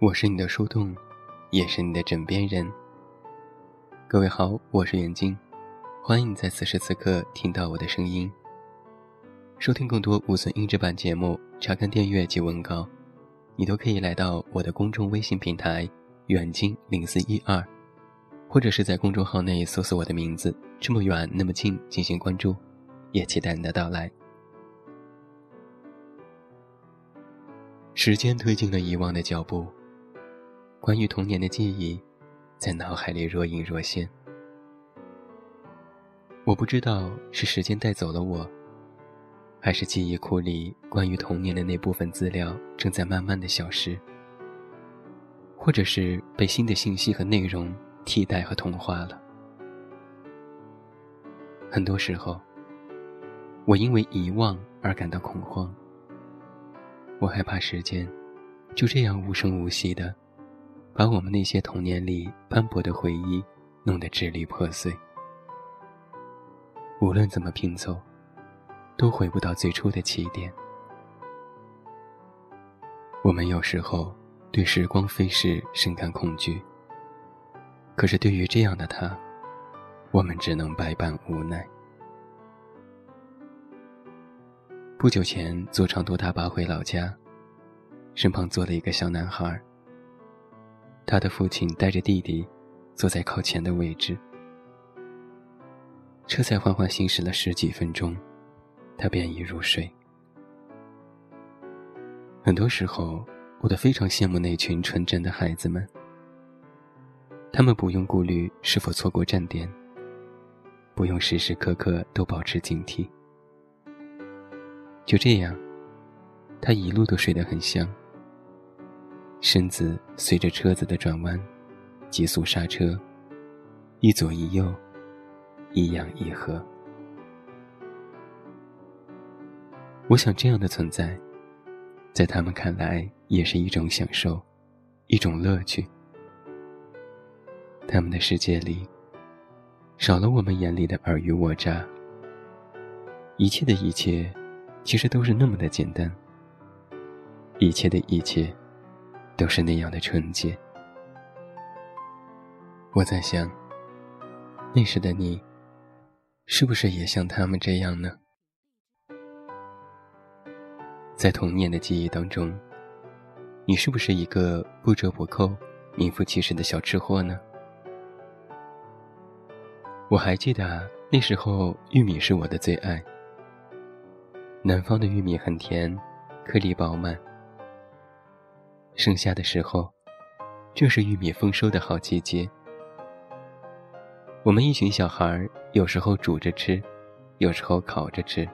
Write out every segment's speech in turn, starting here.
我是你的树洞，也是你的枕边人。各位好，我是远近，欢迎你在此时此刻听到我的声音。收听更多无损音质版节目，查看订阅及文稿，你都可以来到我的公众微信平台“远近零四一二”，或者是在公众号内搜索我的名字“这么远那么近”进行关注，也期待你的到来。时间推进了遗忘的脚步。关于童年的记忆，在脑海里若隐若现。我不知道是时间带走了我，还是记忆库里关于童年的那部分资料正在慢慢的消失，或者是被新的信息和内容替代和同化了。很多时候，我因为遗忘而感到恐慌。我害怕时间就这样无声无息的。把我们那些童年里斑驳的回忆弄得支离破碎，无论怎么拼凑，都回不到最初的起点。我们有时候对时光飞逝深感恐惧，可是对于这样的他，我们只能百般无奈。不久前坐长途大巴回老家，身旁坐了一个小男孩。他的父亲带着弟弟，坐在靠前的位置。车才缓缓行驶了十几分钟，他便已入睡。很多时候，我都非常羡慕那群纯真的孩子们。他们不用顾虑是否错过站点，不用时时刻刻都保持警惕。就这样，他一路都睡得很香。身子随着车子的转弯，急速刹车，一左一右，一仰一合。我想，这样的存在，在他们看来也是一种享受，一种乐趣。他们的世界里，少了我们眼里的尔虞我诈，一切的一切，其实都是那么的简单。一切的一切。都是那样的纯洁。我在想，那时的你，是不是也像他们这样呢？在童年的记忆当中，你是不是一个不折不扣、名副其实的小吃货呢？我还记得那时候，玉米是我的最爱。南方的玉米很甜，颗粒饱满。盛夏的时候，正是玉米丰收的好季节。我们一群小孩有时候煮着吃，有时候烤着吃。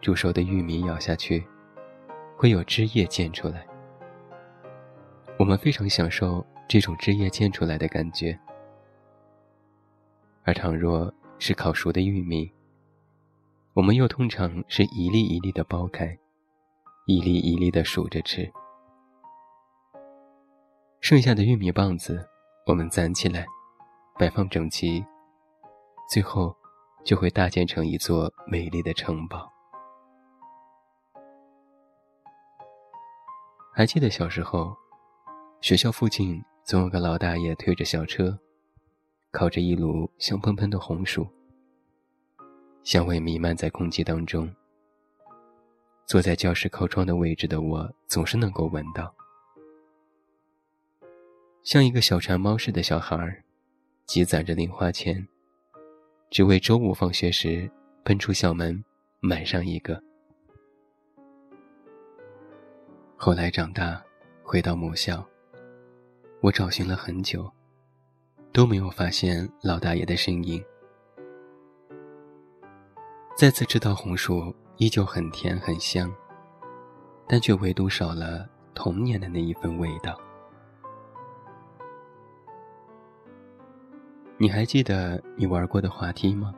煮熟的玉米咬下去，会有汁液溅出来。我们非常享受这种汁液溅出来的感觉。而倘若是烤熟的玉米，我们又通常是一粒一粒的剥开，一粒一粒的数着吃。剩下的玉米棒子，我们攒起来，摆放整齐，最后就会搭建成一座美丽的城堡。还记得小时候，学校附近总有个老大爷推着小车，烤着一炉香喷喷的红薯，香味弥漫在空气当中。坐在教室靠窗的位置的我，总是能够闻到。像一个小馋猫似的小孩儿，积攒着零花钱，只为周五放学时奔出校门买上一个。后来长大，回到母校，我找寻了很久，都没有发现老大爷的身影。再次吃到红薯，依旧很甜很香，但却唯独少了童年的那一份味道。你还记得你玩过的滑梯吗？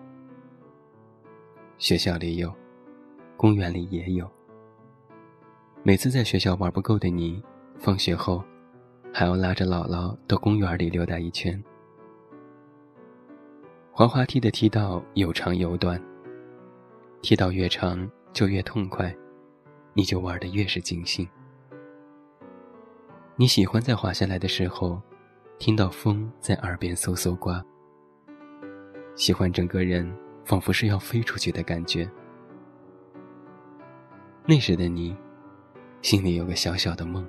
学校里有，公园里也有。每次在学校玩不够的你，放学后还要拉着姥姥到公园里溜达一圈。滑滑梯的梯道有长有短，梯道越长就越痛快，你就玩得越是尽兴。你喜欢在滑下来的时候，听到风在耳边嗖嗖刮，喜欢整个人仿佛是要飞出去的感觉。那时的你，心里有个小小的梦，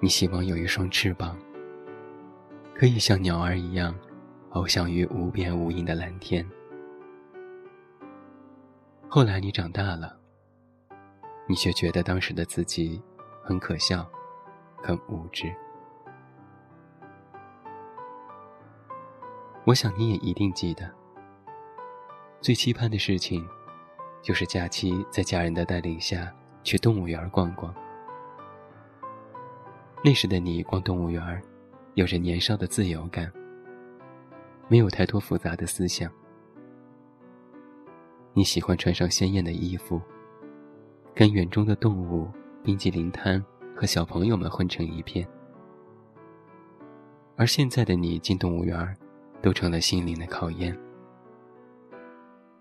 你希望有一双翅膀，可以像鸟儿一样，翱翔于无边无垠的蓝天。后来你长大了，你却觉得当时的自己很可笑，很无知。我想你也一定记得，最期盼的事情，就是假期在家人的带领下去动物园逛逛。那时的你逛动物园，有着年少的自由感，没有太多复杂的思想。你喜欢穿上鲜艳的衣服，跟园中的动物、冰激凌摊和小朋友们混成一片。而现在的你进动物园，都成了心灵的考验。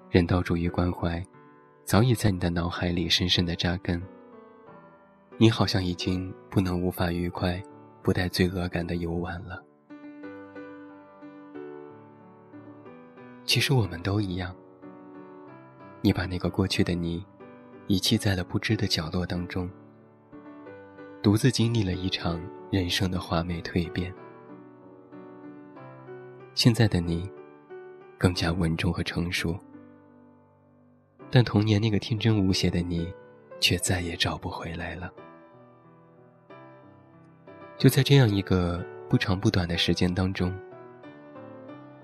人道主义关怀，早已在你的脑海里深深的扎根。你好像已经不能无法愉快、不带罪恶感的游玩了。其实我们都一样。你把那个过去的你，遗弃在了不知的角落当中，独自经历了一场人生的华美蜕变。现在的你，更加稳重和成熟，但童年那个天真无邪的你，却再也找不回来了。就在这样一个不长不短的时间当中，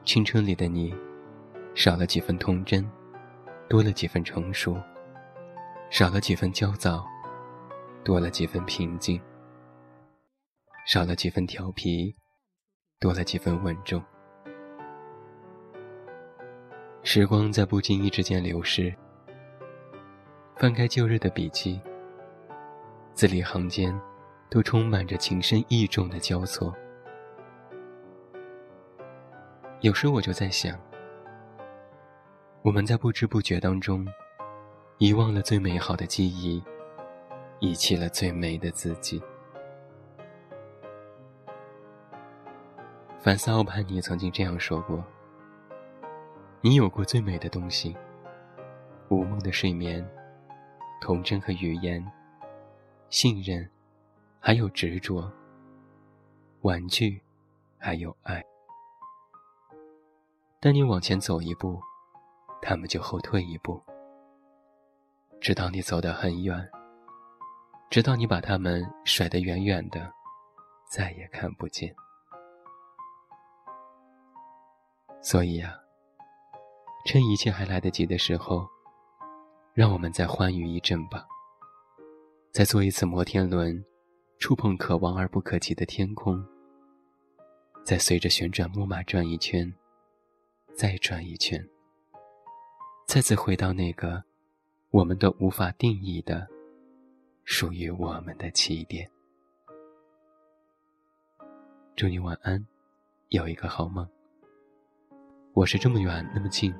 青春里的你，少了几分童真。多了几分成熟，少了几分焦躁；多了几分平静，少了几分调皮；多了几分稳重。时光在不经意之间流逝，翻开旧日的笔记，字里行间都充满着情深意重的交错。有时我就在想。我们在不知不觉当中，遗忘了最美好的记忆，遗弃了最美的自己。凡斯奥潘尼曾经这样说过：“你有过最美的东西，无梦的睡眠，童真和语言，信任，还有执着，玩具，还有爱。但你往前走一步。”他们就后退一步，直到你走得很远，直到你把他们甩得远远的，再也看不见。所以呀，趁一切还来得及的时候，让我们再欢愉一阵吧。再坐一次摩天轮，触碰可望而不可及的天空。再随着旋转木马转一圈，再转一圈。再次回到那个我们都无法定义的属于我们的起点。祝你晚安，有一个好梦。我是这么远那么近，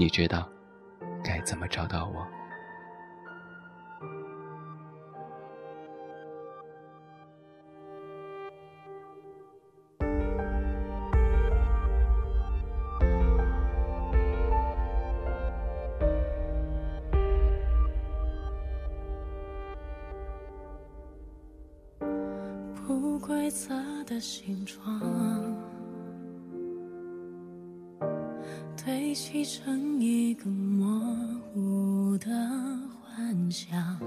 你知道该怎么找到我。不规则的形状，砌成一个模糊的幻想，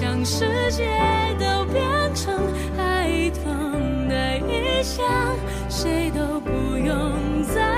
将世界都变成孩童的异乡，谁都不用再。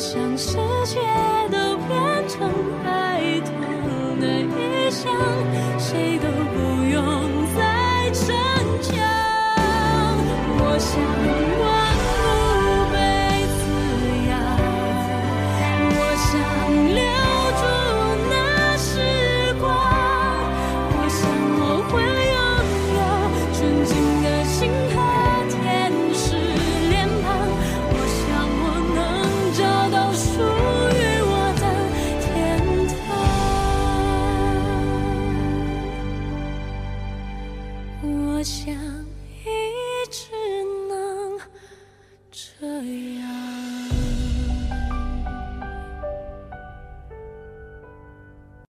想世界都变成爱痛的衣裳谁都